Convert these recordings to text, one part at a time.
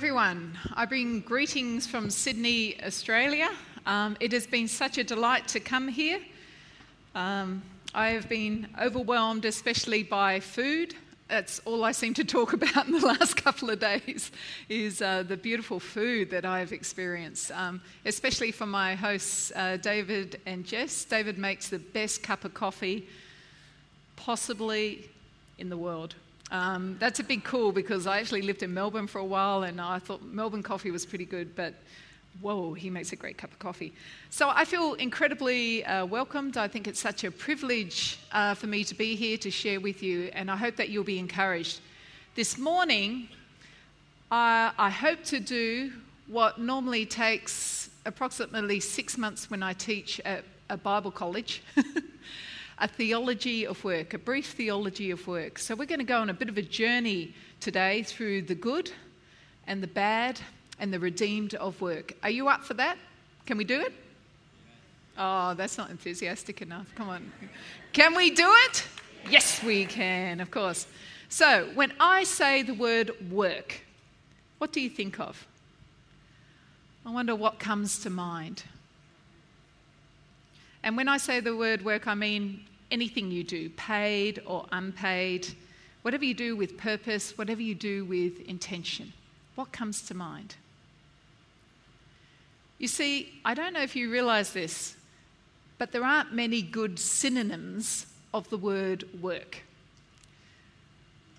everyone. I bring greetings from Sydney, Australia. Um, it has been such a delight to come here. Um, I have been overwhelmed, especially by food. That's all I seem to talk about in the last couple of days is uh, the beautiful food that I've experienced, um, especially from my hosts, uh, David and Jess. David makes the best cup of coffee possibly in the world. Um, that's a big call because I actually lived in Melbourne for a while and I thought Melbourne coffee was pretty good, but whoa, he makes a great cup of coffee. So I feel incredibly uh, welcomed. I think it's such a privilege uh, for me to be here to share with you, and I hope that you'll be encouraged. This morning, I hope to do what normally takes approximately six months when I teach at a Bible college. a theology of work, a brief theology of work. So, we're going to go on a bit of a journey today through the good and the bad and the redeemed of work. Are you up for that? Can we do it? Oh, that's not enthusiastic enough. Come on. Can we do it? Yes, we can, of course. So, when I say the word work, what do you think of? I wonder what comes to mind. And when I say the word work, I mean anything you do, paid or unpaid, whatever you do with purpose, whatever you do with intention. What comes to mind? You see, I don't know if you realize this, but there aren't many good synonyms of the word work.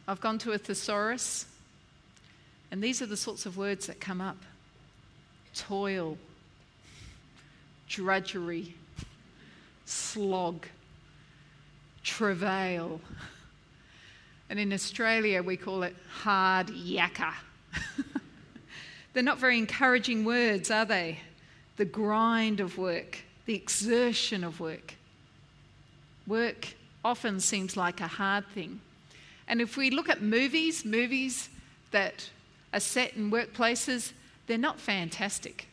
I've gone to a thesaurus, and these are the sorts of words that come up toil, drudgery, slog, travail. And in Australia, we call it hard yakka. They're not very encouraging words, are they? The grind of work, the exertion of work. Work often seems like a hard thing. And if we look at movies, movies that are set in workplaces, they're not fantastic.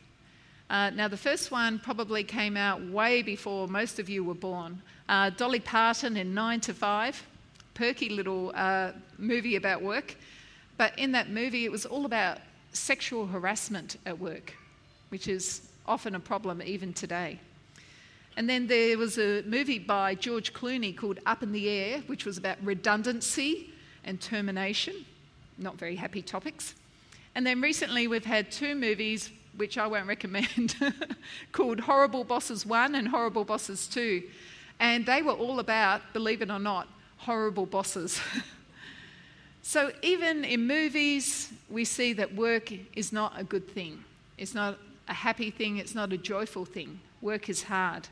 Uh, now, the first one probably came out way before most of you were born. Uh, Dolly Parton in Nine to Five, perky little uh, movie about work. But in that movie, it was all about sexual harassment at work, which is often a problem even today. And then there was a movie by George Clooney called Up in the Air, which was about redundancy and termination. Not very happy topics. And then recently we've had two movies which I won't recommend, called Horrible Bosses 1 and Horrible Bosses 2. And they were all about, believe it or not, horrible bosses. so even in movies, we see that work is not a good thing. It's not a happy thing, it's not a joyful thing. Work is hard.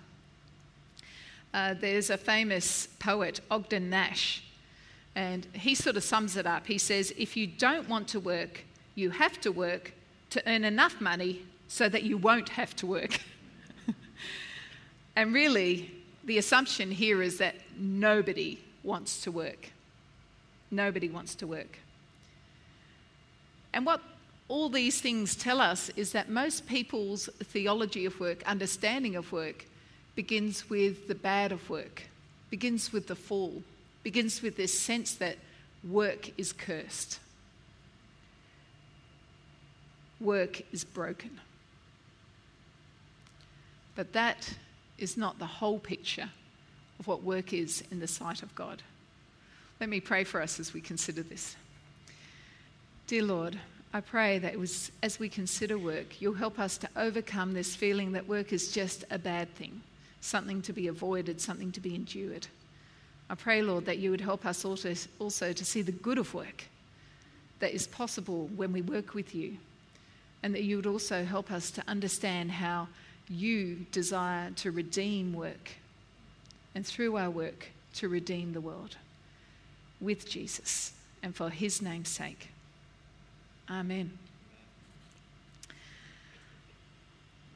Uh, there's a famous poet, Ogden Nash, and he sort of sums it up. He says, If you don't want to work, you have to work to earn enough money so that you won't have to work. and really, the assumption here is that nobody wants to work. Nobody wants to work. And what all these things tell us is that most people's theology of work, understanding of work, begins with the bad of work, begins with the fall, begins with this sense that work is cursed work is broken. But that is not the whole picture of what work is in the sight of God. Let me pray for us as we consider this. Dear Lord, I pray that was, as we consider work, you'll help us to overcome this feeling that work is just a bad thing, something to be avoided, something to be endured. I pray, Lord, that you would help us also, also to see the good of work that is possible when we work with you and that you would also help us to understand how you desire to redeem work and through our work to redeem the world with Jesus and for his name's sake. Amen.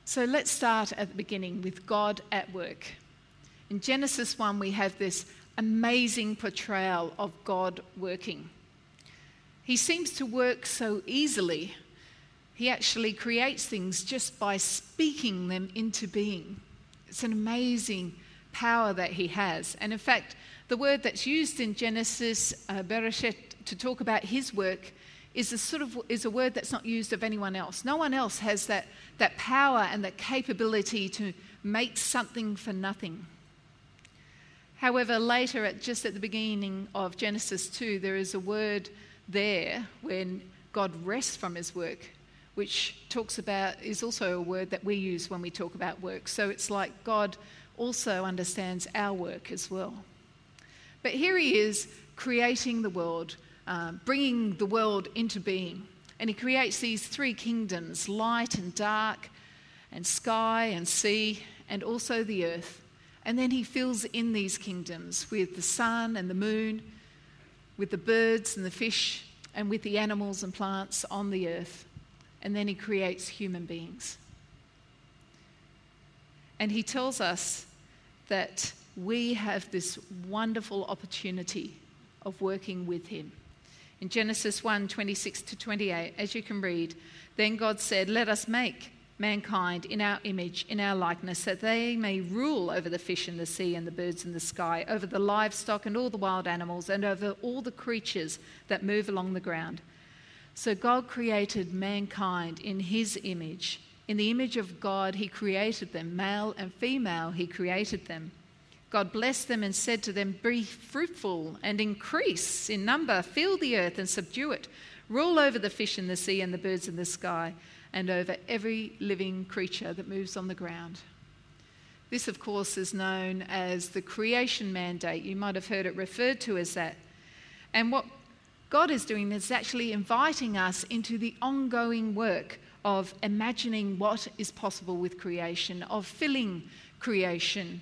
So let's start at the beginning with God at work. In Genesis 1, we have this amazing portrayal of God working. He seems to work so easily he actually creates things just by speaking them into being. It's an amazing power that he has. And in fact, the word that's used in Genesis, uh, Bereshit, to talk about his work is a sort of is a word that's not used of anyone else. No one else has that, that power and that capability to make something for nothing. However, later, at, just at the beginning of Genesis 2, there is a word there when God rests from his work, which talks about, is also a word that we use when we talk about work. So it's like God also understands our work as well. But here he is creating the world, uh, bringing the world into being. And he creates these three kingdoms light and dark, and sky and sea, and also the earth. And then he fills in these kingdoms with the sun and the moon, with the birds and the fish, and with the animals and plants on the earth. And then he creates human beings. And he tells us that we have this wonderful opportunity of working with him. In Genesis 1 26 to 28, as you can read, then God said, Let us make mankind in our image, in our likeness, that they may rule over the fish in the sea and the birds in the sky, over the livestock and all the wild animals, and over all the creatures that move along the ground. So God created mankind in his image. In the image of God, he created them, male and female, he created them. God blessed them and said to them, Be fruitful and increase in number, fill the earth and subdue it, rule over the fish in the sea and the birds in the sky and over every living creature that moves on the ground. This, of course, is known as the creation mandate. You might have heard it referred to as that. And what God is doing is actually inviting us into the ongoing work of imagining what is possible with creation, of filling creation,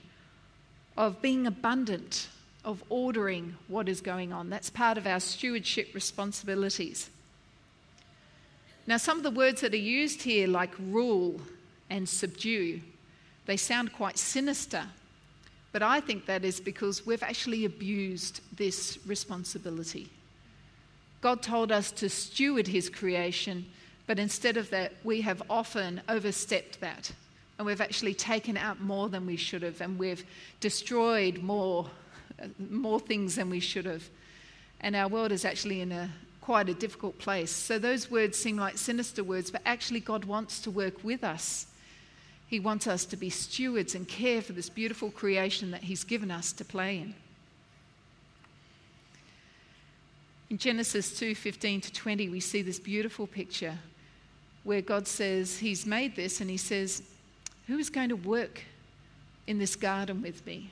of being abundant, of ordering what is going on. That's part of our stewardship responsibilities. Now, some of the words that are used here, like rule and subdue, they sound quite sinister. But I think that is because we've actually abused this responsibility. God told us to steward His creation, but instead of that, we have often overstepped that. And we've actually taken out more than we should have, and we've destroyed more, more things than we should have. And our world is actually in a quite a difficult place. So those words seem like sinister words, but actually, God wants to work with us. He wants us to be stewards and care for this beautiful creation that He's given us to play in. In Genesis 2 15 to 20, we see this beautiful picture where God says He's made this and He says, Who is going to work in this garden with me?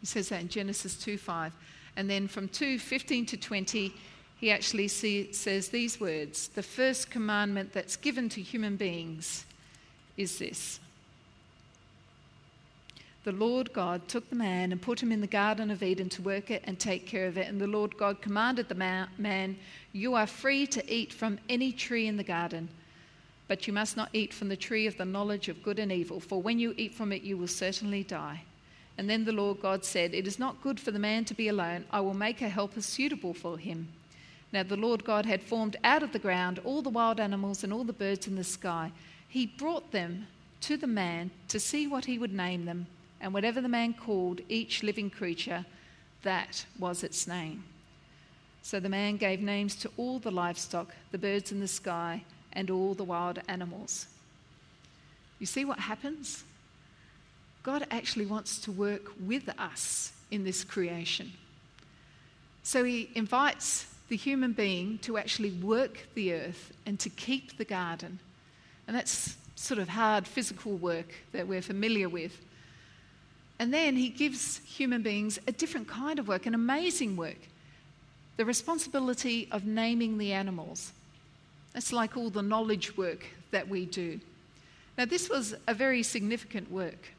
He says that in Genesis 2 5. And then from 2 15 to 20, he actually see, says these words The first commandment that's given to human beings is this The Lord God took the man and put him in the Garden of Eden to work it and take care of it. And the Lord God commanded the man, You are free to eat from any tree in the garden. But you must not eat from the tree of the knowledge of good and evil, for when you eat from it, you will certainly die. And then the Lord God said, It is not good for the man to be alone. I will make a helper suitable for him. Now the Lord God had formed out of the ground all the wild animals and all the birds in the sky. He brought them to the man to see what he would name them, and whatever the man called each living creature, that was its name. So the man gave names to all the livestock, the birds in the sky, and all the wild animals. You see what happens? God actually wants to work with us in this creation. So he invites the human being to actually work the earth and to keep the garden. And that's sort of hard physical work that we're familiar with. And then he gives human beings a different kind of work, an amazing work the responsibility of naming the animals. That's like all the knowledge work that we do. Now, this was a very significant work.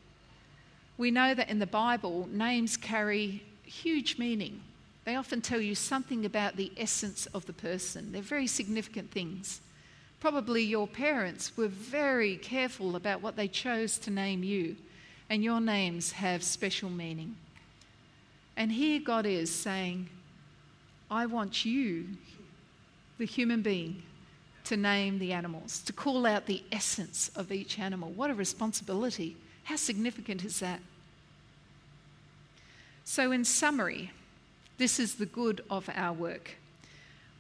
We know that in the Bible, names carry huge meaning. They often tell you something about the essence of the person. They're very significant things. Probably your parents were very careful about what they chose to name you, and your names have special meaning. And here God is saying, I want you, the human being, to name the animals, to call out the essence of each animal. What a responsibility! How significant is that? So, in summary, this is the good of our work.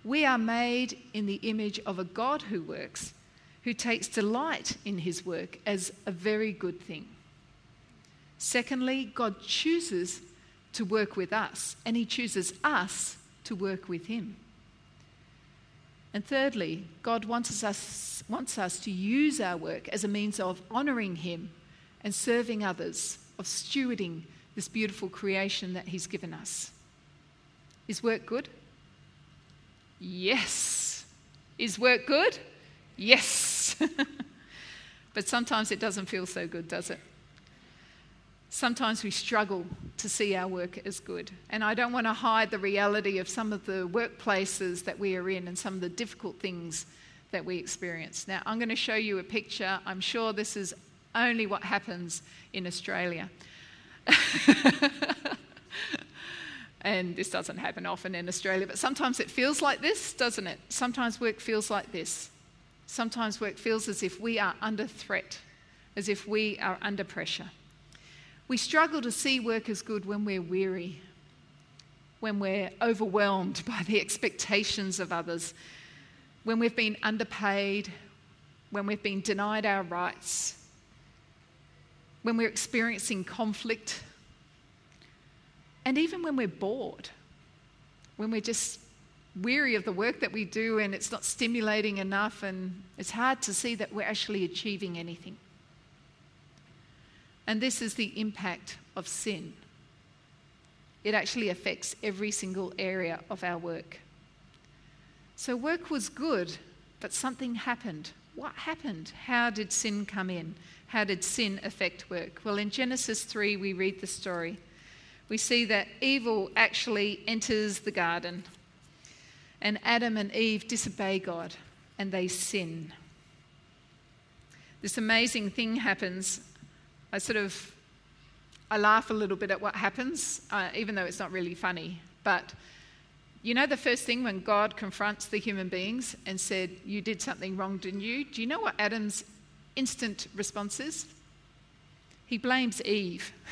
We are made in the image of a God who works, who takes delight in his work as a very good thing. Secondly, God chooses to work with us, and he chooses us to work with him. And thirdly, God wants us, wants us to use our work as a means of honouring him and serving others, of stewarding this beautiful creation that he's given us. Is work good? Yes. Is work good? Yes. but sometimes it doesn't feel so good, does it? Sometimes we struggle to see our work as good. And I don't want to hide the reality of some of the workplaces that we are in and some of the difficult things that we experience. Now, I'm going to show you a picture. I'm sure this is only what happens in Australia. and this doesn't happen often in Australia, but sometimes it feels like this, doesn't it? Sometimes work feels like this. Sometimes work feels as if we are under threat, as if we are under pressure. We struggle to see work as good when we're weary, when we're overwhelmed by the expectations of others, when we've been underpaid, when we've been denied our rights, when we're experiencing conflict, and even when we're bored, when we're just weary of the work that we do and it's not stimulating enough and it's hard to see that we're actually achieving anything. And this is the impact of sin. It actually affects every single area of our work. So, work was good, but something happened. What happened? How did sin come in? How did sin affect work? Well, in Genesis 3, we read the story. We see that evil actually enters the garden, and Adam and Eve disobey God and they sin. This amazing thing happens. I sort of I laugh a little bit at what happens, uh, even though it's not really funny. But you know, the first thing when God confronts the human beings and said, You did something wrong, didn't you? Do you know what Adam's instant responses. He blames Eve.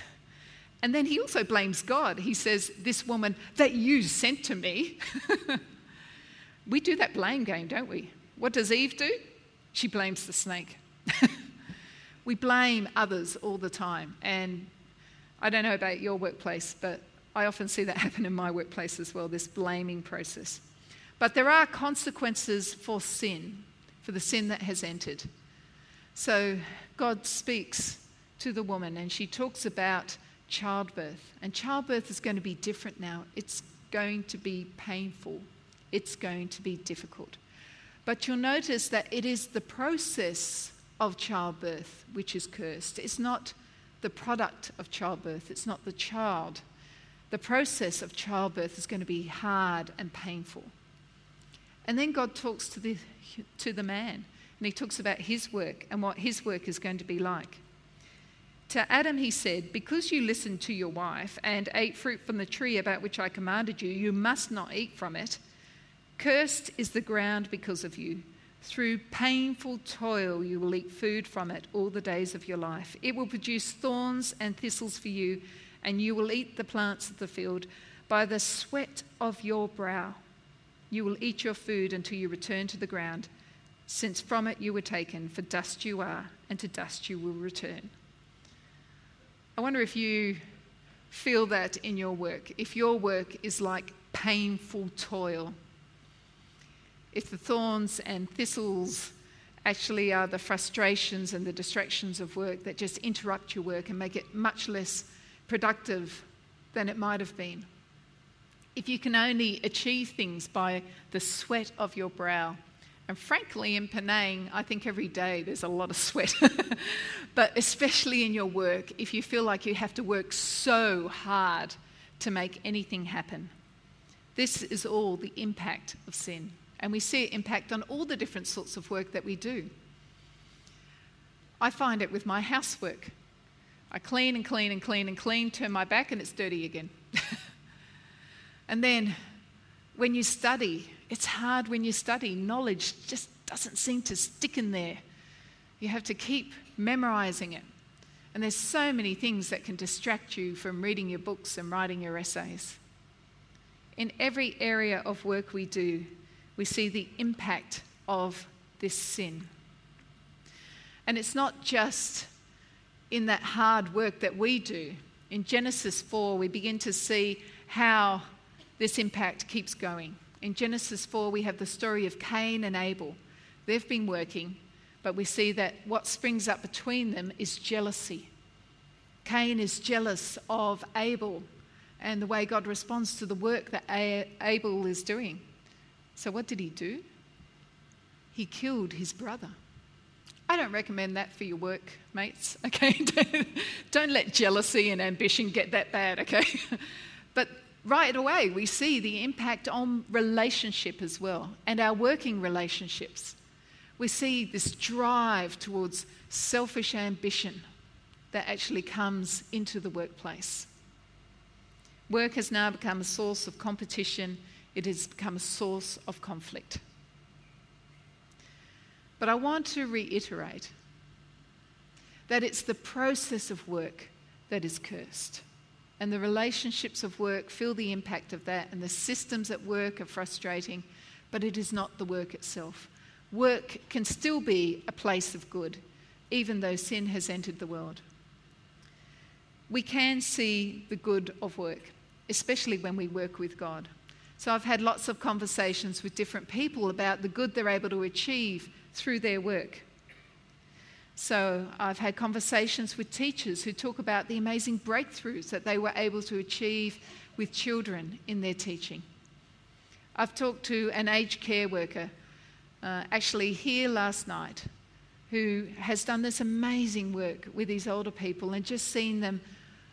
And then he also blames God. He says, This woman that you sent to me. we do that blame game, don't we? What does Eve do? She blames the snake. we blame others all the time. And I don't know about your workplace, but I often see that happen in my workplace as well this blaming process. But there are consequences for sin, for the sin that has entered. So God speaks to the woman and she talks about childbirth. And childbirth is going to be different now. It's going to be painful, it's going to be difficult. But you'll notice that it is the process of childbirth which is cursed. It's not the product of childbirth, it's not the child. The process of childbirth is going to be hard and painful. And then God talks to the, to the man and he talks about his work and what his work is going to be like. To Adam, he said, Because you listened to your wife and ate fruit from the tree about which I commanded you, you must not eat from it. Cursed is the ground because of you. Through painful toil, you will eat food from it all the days of your life. It will produce thorns and thistles for you, and you will eat the plants of the field. By the sweat of your brow, you will eat your food until you return to the ground since from it you were taken, for dust you are, and to dust you will return. I wonder if you feel that in your work, if your work is like painful toil, if the thorns and thistles actually are the frustrations and the distractions of work that just interrupt your work and make it much less productive than it might have been. If you can only achieve things by the sweat of your brow, and frankly, in Penang, I think every day there's a lot of sweat. but especially in your work, if you feel like you have to work so hard to make anything happen, this is all the impact of sin. And we see it impact on all the different sorts of work that we do. I find it with my housework. I clean and clean and clean and clean, turn my back, and it's dirty again. and then when you study, it's hard when you study. Knowledge just doesn't seem to stick in there. You have to keep memorizing it. And there's so many things that can distract you from reading your books and writing your essays. In every area of work we do, we see the impact of this sin. And it's not just in that hard work that we do. In Genesis 4, we begin to see how this impact keeps going. In Genesis 4, we have the story of Cain and Abel. They've been working, but we see that what springs up between them is jealousy. Cain is jealous of Abel and the way God responds to the work that Abel is doing. So, what did he do? He killed his brother. I don't recommend that for your work, mates, okay? don't let jealousy and ambition get that bad, okay? but right away, we see the impact on relationship as well and our working relationships. We see this drive towards selfish ambition that actually comes into the workplace. Work has now become a source of competition, it has become a source of conflict. But I want to reiterate that it's the process of work that is cursed. And the relationships of work feel the impact of that, and the systems at work are frustrating, but it is not the work itself. Work can still be a place of good, even though sin has entered the world. We can see the good of work, especially when we work with God. So I've had lots of conversations with different people about the good they're able to achieve through their work. So I've had conversations with teachers who talk about the amazing breakthroughs that they were able to achieve with children in their teaching. I've talked to an aged care worker, uh, actually here last night, who has done this amazing work with these older people and just seen them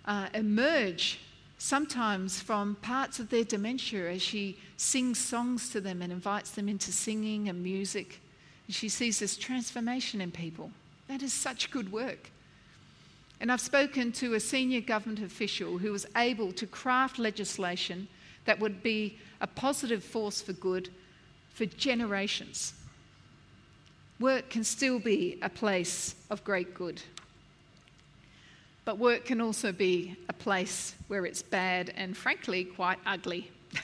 uh, emerge sometimes from parts of their dementia as she sings songs to them and invites them into singing and music. She sees this transformation in people. That is such good work. And I've spoken to a senior government official who was able to craft legislation that would be a positive force for good for generations. Work can still be a place of great good. But work can also be a place where it's bad and, frankly, quite ugly.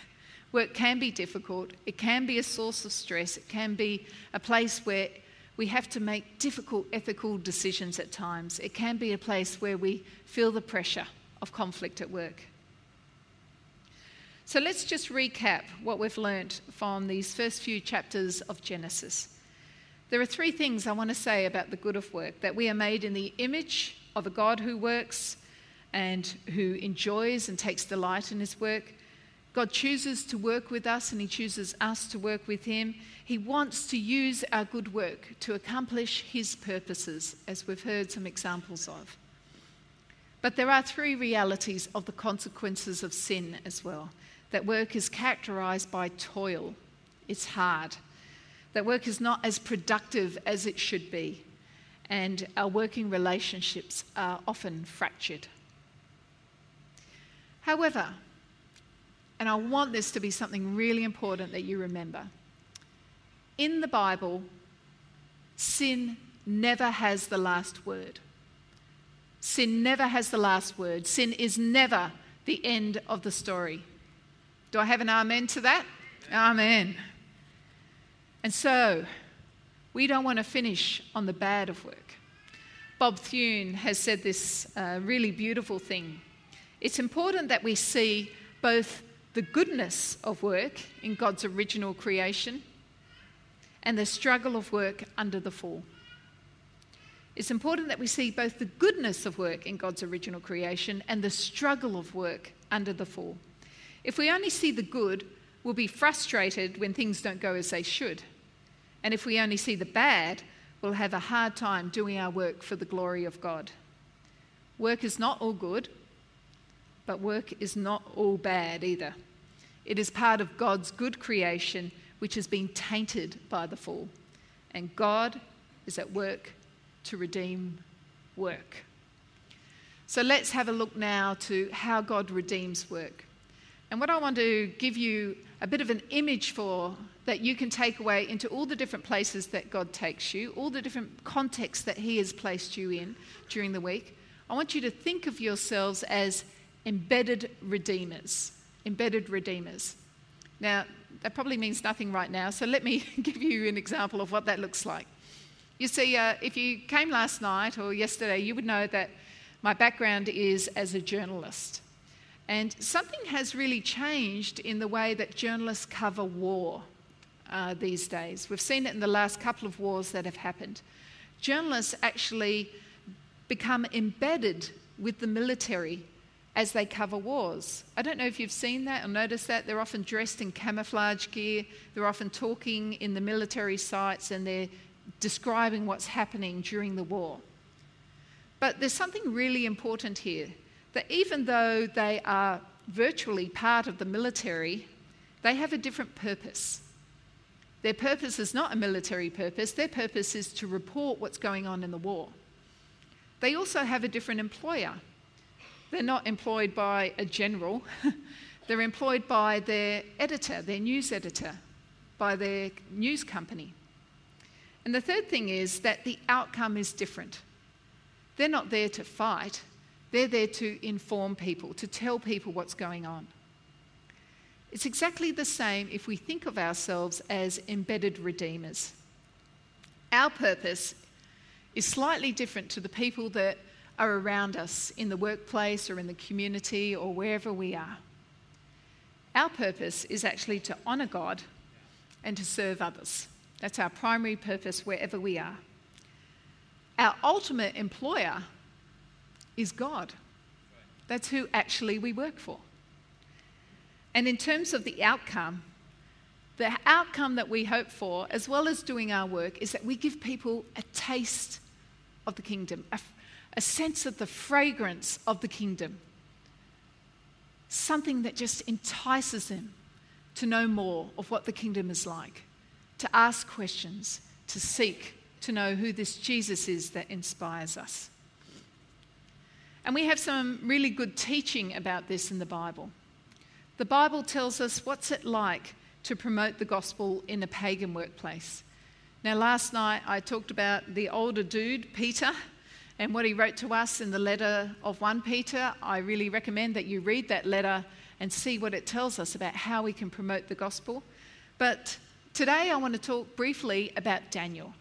Work can be difficult, it can be a source of stress, it can be a place where we have to make difficult ethical decisions at times. It can be a place where we feel the pressure of conflict at work. So let's just recap what we've learnt from these first few chapters of Genesis. There are three things I want to say about the good of work that we are made in the image of a God who works and who enjoys and takes delight in his work. God chooses to work with us and He chooses us to work with Him. He wants to use our good work to accomplish His purposes, as we've heard some examples of. But there are three realities of the consequences of sin as well that work is characterized by toil, it's hard, that work is not as productive as it should be, and our working relationships are often fractured. However, and I want this to be something really important that you remember. In the Bible, sin never has the last word. Sin never has the last word. Sin is never the end of the story. Do I have an amen to that? Amen. And so, we don't want to finish on the bad of work. Bob Thune has said this uh, really beautiful thing. It's important that we see both the goodness of work in God's original creation and the struggle of work under the fall. It's important that we see both the goodness of work in God's original creation and the struggle of work under the fall. If we only see the good, we'll be frustrated when things don't go as they should. And if we only see the bad, we'll have a hard time doing our work for the glory of God. Work is not all good, but work is not all bad either. It is part of God's good creation, which has been tainted by the fall. And God is at work to redeem work. So let's have a look now to how God redeems work. And what I want to give you a bit of an image for that you can take away into all the different places that God takes you, all the different contexts that He has placed you in during the week. I want you to think of yourselves as embedded redeemers. Embedded redeemers. Now, that probably means nothing right now, so let me give you an example of what that looks like. You see, uh, if you came last night or yesterday, you would know that my background is as a journalist. And something has really changed in the way that journalists cover war uh, these days. We've seen it in the last couple of wars that have happened. Journalists actually become embedded with the military as they cover wars. I don't know if you've seen that or noticed that. They're often dressed in camouflage gear, they're often talking in the military sites, and they're describing what's happening during the war. But there's something really important here that even though they are virtually part of the military, they have a different purpose. Their purpose is not a military purpose, their purpose is to report what's going on in the war. They also have a different employer. They're not employed by a general, they're employed by their editor, their news editor, by their news company. And the third thing is that the outcome is different. They're not there to fight, they're there to inform people, to tell people what's going on. It's exactly the same if we think of ourselves as embedded redeemers. Our purpose is slightly different to the people that are around us in the workplace or in the community or wherever we are. Our purpose is actually to honour God and to serve others. That's our primary purpose wherever we are. Our ultimate employer is God. That's who actually we work for. And in terms of the outcome, the outcome that we hope for, as well as doing our work, is that we give people a taste of the kingdom, a, a sense of the fragrance of the kingdom, something that just entices them to know more of what the kingdom is like, to ask questions, to seek to know who this Jesus is that inspires us. And we have some really good teaching about this in the Bible. The Bible tells us what's it like to promote the gospel in a pagan workplace. Now, last night I talked about the older dude, Peter, and what he wrote to us in the letter of 1 Peter. I really recommend that you read that letter and see what it tells us about how we can promote the gospel. But today I want to talk briefly about Daniel.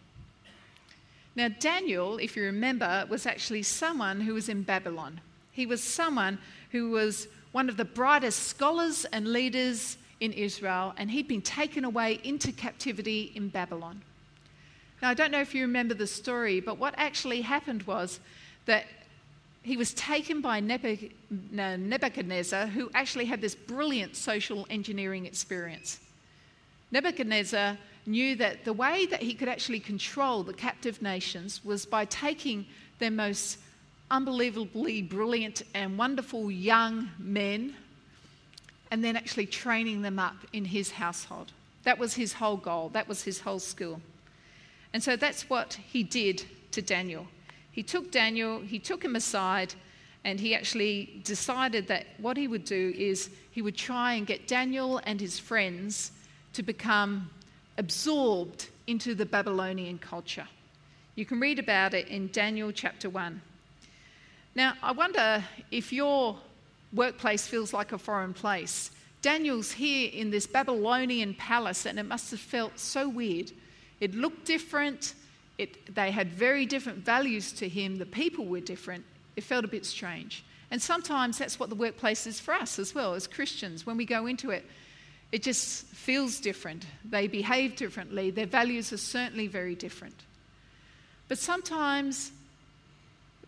Now, Daniel, if you remember, was actually someone who was in Babylon. He was someone who was one of the brightest scholars and leaders in Israel, and he'd been taken away into captivity in Babylon. Now, I don't know if you remember the story, but what actually happened was that he was taken by Nebuchadnezzar, who actually had this brilliant social engineering experience. Nebuchadnezzar knew that the way that he could actually control the captive nations was by taking their most unbelievably brilliant and wonderful young men and then actually training them up in his household. That was his whole goal, that was his whole school. And so that's what he did to Daniel. He took Daniel, he took him aside, and he actually decided that what he would do is he would try and get Daniel and his friends to become absorbed into the Babylonian culture. You can read about it in Daniel chapter 1. Now, I wonder if your workplace feels like a foreign place. Daniel's here in this Babylonian palace, and it must have felt so weird. It looked different, it, they had very different values to him, the people were different. It felt a bit strange. And sometimes that's what the workplace is for us as well, as Christians. When we go into it, it just feels different. They behave differently. Their values are certainly very different. But sometimes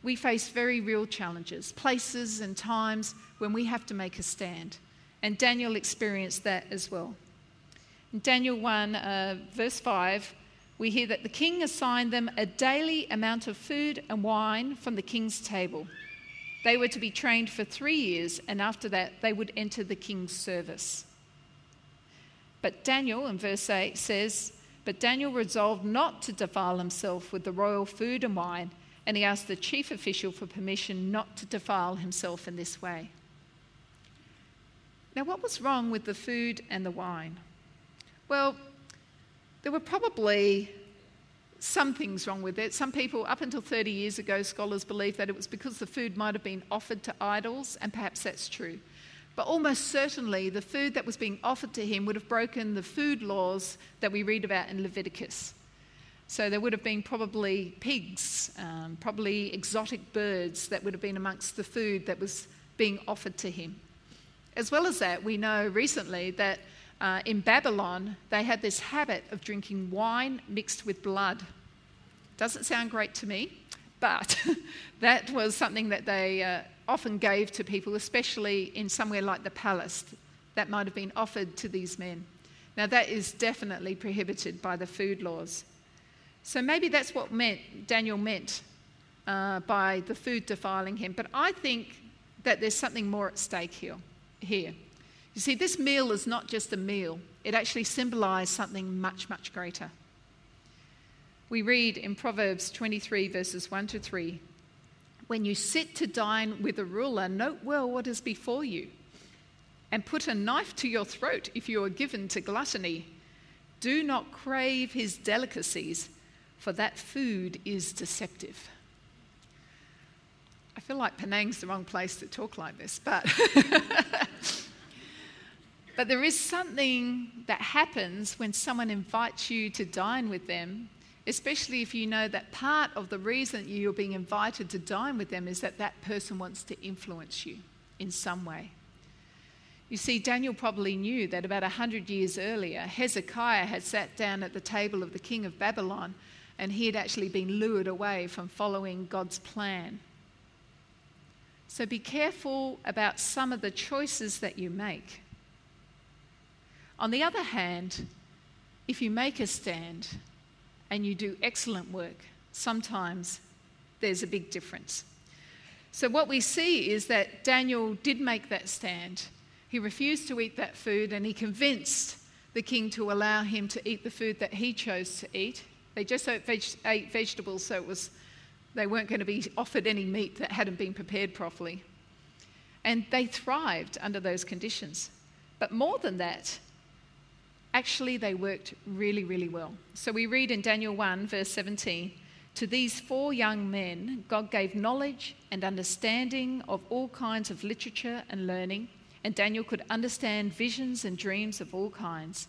we face very real challenges, places and times when we have to make a stand. And Daniel experienced that as well. In Daniel 1, uh, verse 5, we hear that the king assigned them a daily amount of food and wine from the king's table. They were to be trained for three years, and after that, they would enter the king's service. But Daniel, in verse 8, says, But Daniel resolved not to defile himself with the royal food and wine and he asked the chief official for permission not to defile himself in this way. Now, what was wrong with the food and the wine? Well, there were probably some things wrong with it. Some people, up until 30 years ago, scholars believed that it was because the food might have been offered to idols, and perhaps that's true. But almost certainly, the food that was being offered to him would have broken the food laws that we read about in Leviticus. So there would have been probably pigs, um, probably exotic birds that would have been amongst the food that was being offered to him. As well as that, we know recently that uh, in Babylon they had this habit of drinking wine mixed with blood. Doesn't sound great to me, but that was something that they uh, often gave to people, especially in somewhere like the palace, that might have been offered to these men. Now, that is definitely prohibited by the food laws. So maybe that's what meant, Daniel meant uh, by the food defiling him. But I think that there's something more at stake here. here. You see, this meal is not just a meal, it actually symbolized something much, much greater. We read in Proverbs 23, verses 1 to 3 When you sit to dine with a ruler, note well what is before you, and put a knife to your throat if you are given to gluttony. Do not crave his delicacies, for that food is deceptive. I feel like Penang's the wrong place to talk like this, but. but there is something that happens when someone invites you to dine with them especially if you know that part of the reason you're being invited to dine with them is that that person wants to influence you in some way. You see, Daniel probably knew that about 100 years earlier, Hezekiah had sat down at the table of the king of Babylon and he had actually been lured away from following God's plan. So be careful about some of the choices that you make. On the other hand, if you make a stand, and you do excellent work, sometimes there's a big difference. So, what we see is that Daniel did make that stand. He refused to eat that food and he convinced the king to allow him to eat the food that he chose to eat. They just ate, veg- ate vegetables, so it was, they weren't going to be offered any meat that hadn't been prepared properly. And they thrived under those conditions. But more than that, actually they worked really, really well. So we read in Daniel 1, verse 17 To these four young men, God gave knowledge and understanding of all kinds of literature and learning, and Daniel could understand visions and dreams of all kinds.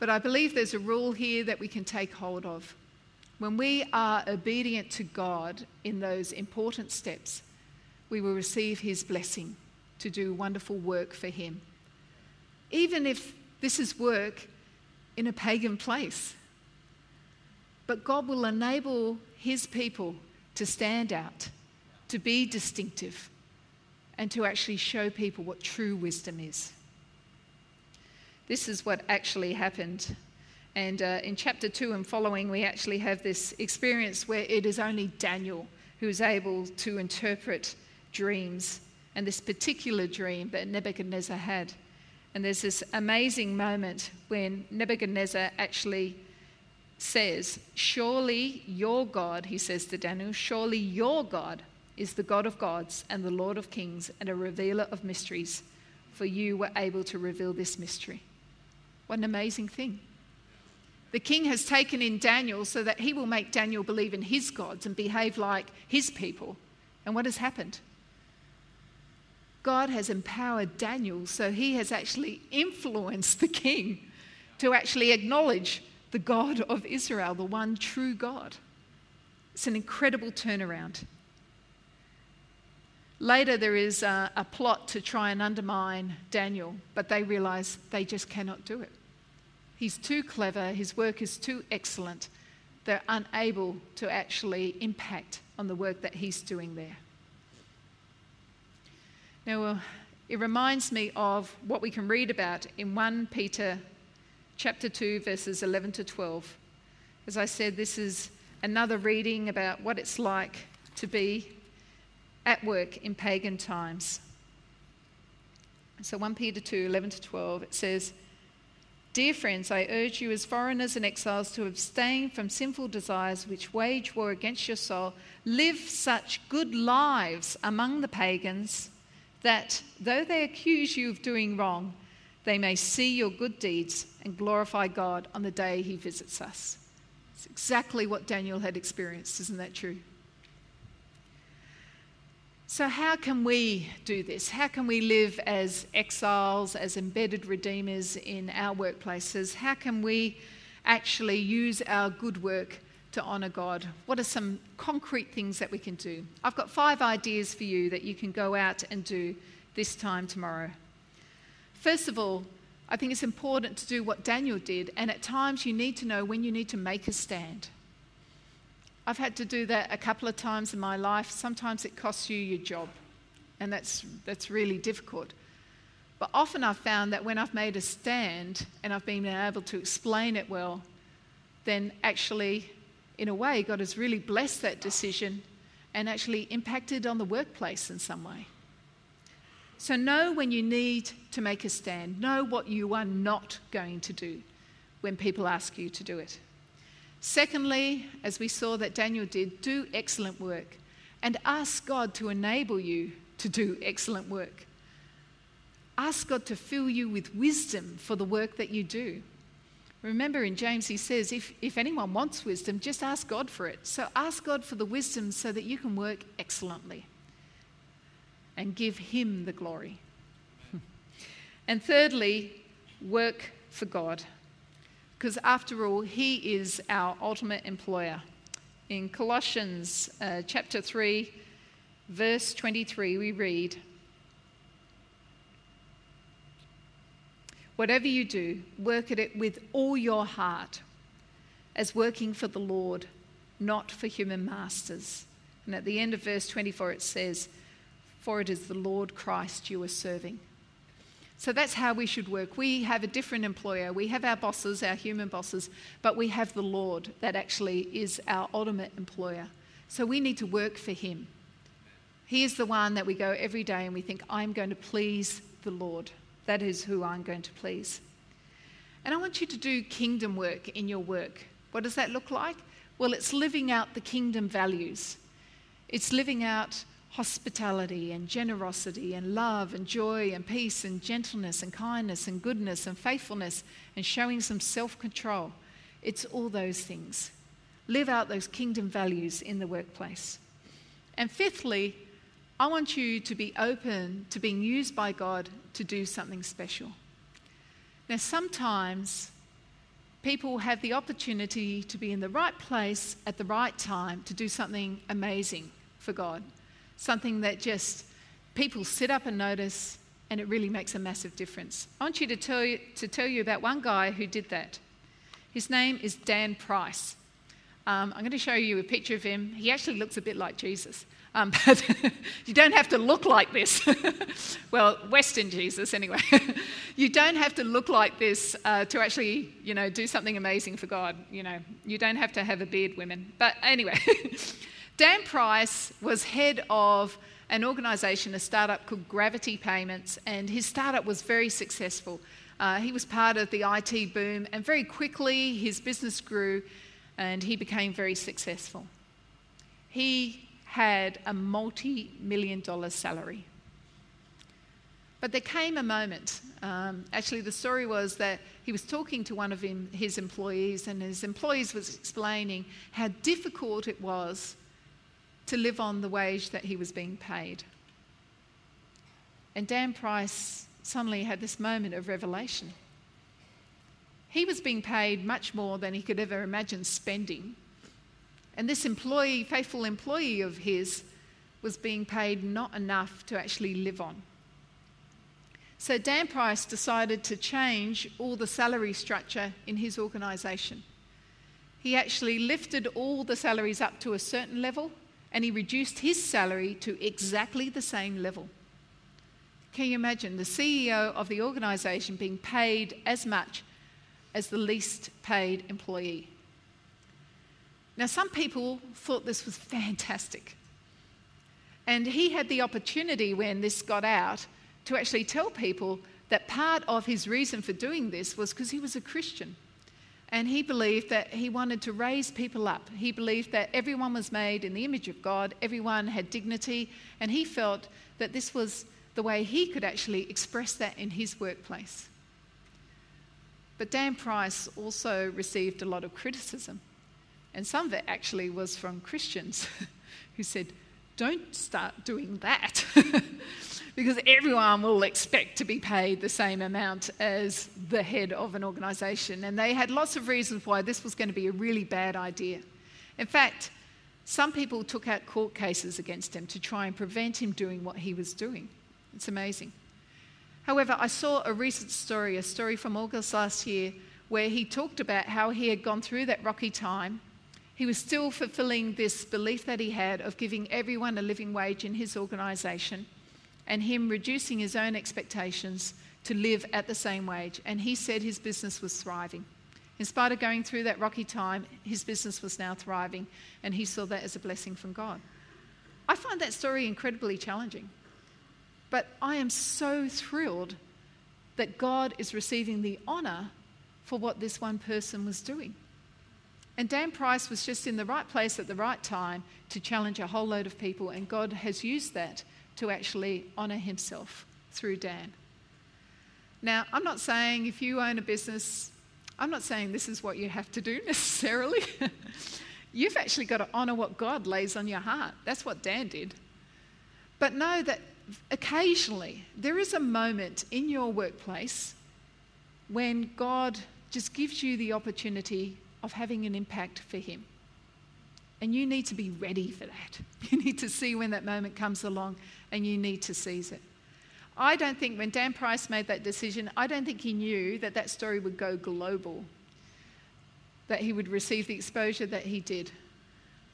But I believe there's a rule here that we can take hold of. When we are obedient to God in those important steps, we will receive his blessing to do wonderful work for him. Even if this is work in a pagan place. But God will enable his people to stand out, to be distinctive, and to actually show people what true wisdom is. This is what actually happened. And uh, in chapter 2 and following, we actually have this experience where it is only Daniel who is able to interpret dreams and this particular dream that Nebuchadnezzar had. And there's this amazing moment when Nebuchadnezzar actually says, Surely your God, he says to Daniel, surely your God is the God of gods and the Lord of kings and a revealer of mysteries, for you were able to reveal this mystery. What an amazing thing. The king has taken in Daniel so that he will make Daniel believe in his gods and behave like his people. And what has happened? God has empowered Daniel, so he has actually influenced the king to actually acknowledge the God of Israel, the one true God. It's an incredible turnaround. Later, there is a, a, plot to try and undermine Daniel, but they realize they just cannot do it. He's too clever, his work is too excellent. They're unable to actually impact on the work that he's doing there. Now, uh, it reminds me of what we can read about in 1 Peter chapter 2 verses 11 to 12. As I said, this is another reading about what it's like to be at work in pagan times. So 1 Peter 2 11 to 12, it says, Dear friends, I urge you as foreigners and exiles to abstain from sinful desires which wage war against your soul. Live such good lives among the pagans that, though they accuse you of doing wrong, they may see your good deeds and glorify God on the day he visits us. It's exactly what Daniel had experienced, isn't that true? So, how can we do this? How can we live as exiles, as embedded redeemers in our workplaces? How can we actually use our good work to honour God? What are some concrete things that we can do? I've got five ideas for you that you can go out and do this time tomorrow. First of all, I think it's important to do what Daniel did, and at times you need to know when you need to make a stand. I've had to do that a couple of times in my life. Sometimes it costs you your job, and that's, that's really difficult. But often I've found that when I've made a stand and I've been able to explain it well, then actually, in a way, God has really blessed that decision and actually impacted on the workplace in some way. So, know when you need to make a stand, know what you are not going to do when people ask you to do it. Secondly, as we saw that Daniel did, do excellent work and ask God to enable you to do excellent work. Ask God to fill you with wisdom for the work that you do. Remember in James, he says, if, if anyone wants wisdom, just ask God for it. So ask God for the wisdom so that you can work excellently and give Him the glory. and thirdly, work for God because after all, He is our ultimate employer. In Colossians uh, chapter 3, verse 23, we read, Whatever you do, work at it with all your heart, as working for the Lord, not for human masters. And at the end of verse 24, it says, For it is the Lord Christ you are serving. So that's how we should work. We have a different employer. We have our bosses, our human bosses, but we have the Lord that actually is our ultimate employer. So we need to work for Him. He is the one that we go every day and we think, I'm going to please the Lord. That is who I'm going to please. And I want you to do kingdom work in your work. What does that look like? Well, it's living out the kingdom values. It's living out hospitality and generosity and love and joy and peace and gentleness and kindness and goodness and faithfulness and showing some self control. It's all those things. Live out those kingdom values in the workplace. And fifthly, I want you to be open to being used by God to do something special. Now, sometimes people have the opportunity to be in the right place at the right time to do something amazing for God something that just people sit up and notice, and it really makes a massive difference. I want you to tell you, to tell you about one guy who did that. His name is Dan Price. Um, I'm going to show you a picture of him. He actually looks a bit like Jesus. Um, but you don't have to look like this. well, Western Jesus, anyway. you don't have to look like this uh, to actually, you know, do something amazing for God. You know, you don't have to have a beard, women. But anyway, Dan Price was head of an organisation, a startup called Gravity Payments, and his startup was very successful. Uh, he was part of the IT boom, and very quickly his business grew and he became very successful. He had a multi million dollar salary. But there came a moment. Um, actually, the story was that he was talking to one of him, his employees, and his employees was explaining how difficult it was to live on the wage that he was being paid. And Dan Price suddenly had this moment of revelation. He was being paid much more than he could ever imagine spending. And this employee, faithful employee of his, was being paid not enough to actually live on. So Dan Price decided to change all the salary structure in his organisation. He actually lifted all the salaries up to a certain level and he reduced his salary to exactly the same level. Can you imagine the CEO of the organisation being paid as much as the least paid employee? Now, some people thought this was fantastic. And he had the opportunity when this got out to actually tell people that part of his reason for doing this was because he was a Christian. And he believed that he wanted to raise people up. He believed that everyone was made in the image of God, everyone had dignity, and he felt that this was the way he could actually express that in his workplace. But Dan Price also received a lot of criticism, and some of it actually was from Christians who said, Don't start doing that. because everyone will expect to be paid the same amount as the head of an organisation. And they had lots of reasons why this was going to be a really bad idea. In fact, some people took out court cases against him to try and prevent him doing what he was doing. It's amazing. However, I saw a recent story, a story from August last year, where he talked about how he had gone through that rocky time. He was still fulfilling this belief that he had of giving everyone a living wage in his organisation and him reducing his own expectations to live at the same wage. And he said his business was thriving. In spite of going through that rocky time, his business was now thriving, and he saw that as a blessing from God. I find that story incredibly challenging. But I am so thrilled that God is receiving the honour for what this one person was doing. And Dan Price was just in the right place at the right time to challenge a whole load of people, and God has used that to actually honour himself through Dan. Now, I'm not saying if you own a business, I'm not saying this is what you have to do necessarily. You've actually got to honour what God lays on your heart. That's what Dan did. But know that occasionally there is a moment in your workplace when God just gives you the opportunity of having an impact for Him. And you need to be ready for that. You need to see when that moment comes along and you need to seize it. I don't think when Dan Price made that decision, I don't think he knew that that story would go global, that he would receive the exposure that he did.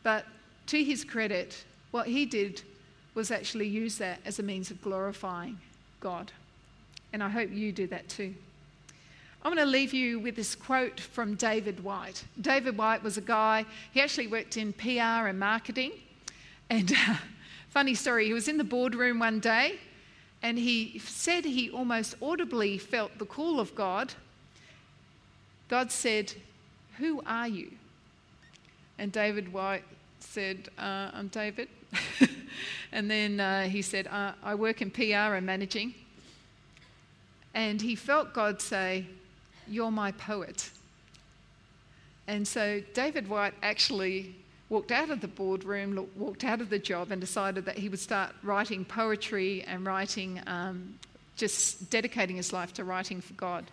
But to his credit, what he did was actually use that as a means of glorifying God. And I hope you do that too. I'm going to leave you with this quote from David Whyte. David Whyte was a guy, he actually worked in PR and marketing. And uh, Funny story, he was in the boardroom one day and he said he almost audibly felt the call of God. God said, Who are you? And David Whyte said, uh, I'm David. and then uh, he said, uh, I work in PR and managing. And he felt God say, You're my poet. And so David Whyte actually walked out of the boardroom, walked out of the job, and decided that he would start writing poetry and writing, um, just dedicating his life to writing for God.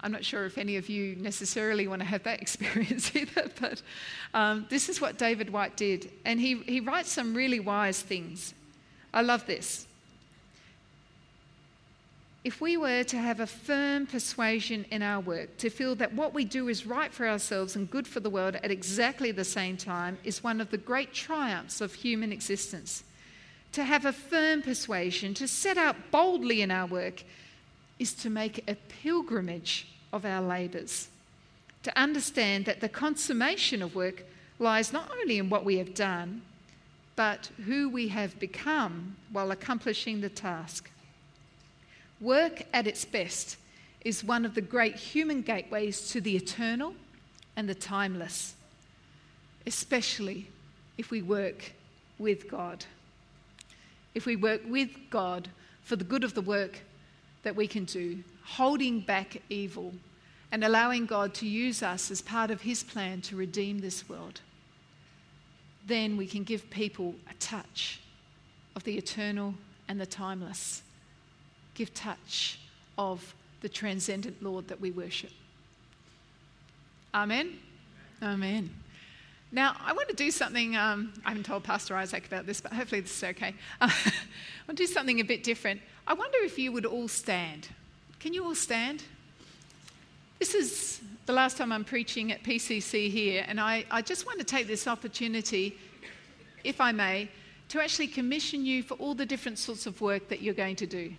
I'm not sure if any of you necessarily want to have that experience either, but um, this is what David Whyte did. And he, he writes some really wise things. I love this if we were to have a firm persuasion in our work, to feel that what we do is right for ourselves and good for the world at exactly the same time, is one of the great triumphs of human existence. To have a firm persuasion, to set out boldly in our work, is to make a pilgrimage of our labours. To understand that the consummation of work lies not only in what we have done, but who we have become while accomplishing the task. Work at its best is one of the great human gateways to the eternal and the timeless, especially if we work with God. If we work with God for the good of the work that we can do, holding back evil and allowing God to use us as part of His plan to redeem this world, then we can give people a touch of the eternal and the timeless give touch of the transcendent Lord that we worship. Amen? Amen. Now, I want to do something, um, I haven't told Pastor Isaac about this, but hopefully this is okay. Uh, I want to do something a bit different. I wonder if you would all stand. Can you all stand? This is the last time I'm preaching at PCC here, and I, I just want to take this opportunity, if I may, to actually commission you for all the different sorts of work that you're going to do.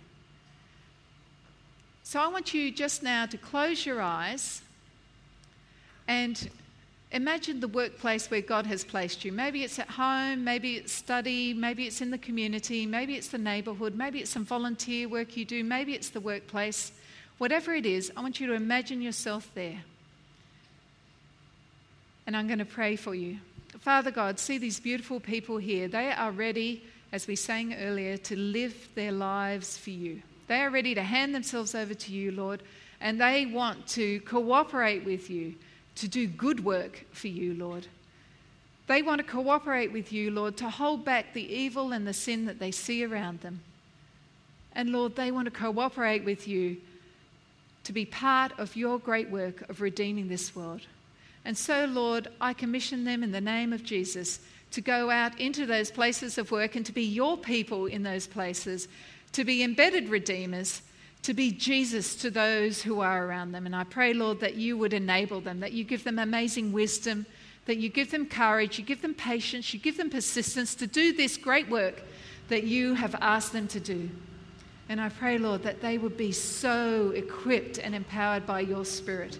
So I want you just now to close your eyes and Imagine the workplace where God has placed you. Maybe it's at home, maybe it's study, maybe it's in the community, maybe it's the neighborhood, maybe it's some volunteer work you do, maybe it's the workplace. Whatever it is, I want you to imagine yourself there. And I'm going to pray for you. Father God, see these beautiful people here. They are ready, as we sang earlier, to live their lives for you. They are ready to hand themselves over to you, Lord, and they want to cooperate with you to do good work for you, Lord. They want to cooperate with you, Lord, to hold back the evil and the sin that they see around them. And Lord, they want to cooperate with you to be part of your great work of redeeming this world. And so, Lord, I commission them in the name of Jesus to go out into those places of work and to be your people in those places, to be embedded redeemers to be Jesus to those who are around them. And I pray, Lord, that you would enable them, that you give them amazing wisdom, that you give them courage, you give them patience, you give them persistence to do this great work that you have asked them to do. And I pray, Lord, that they would be so equipped and empowered by your Spirit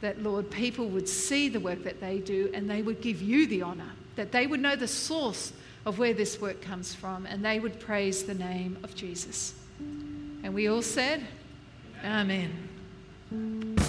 that, Lord, people would see the work that they do and they would give you the honour, that they would know the source of where this work comes from and they would praise the name of Jesus. And we all said, Amen. Amen.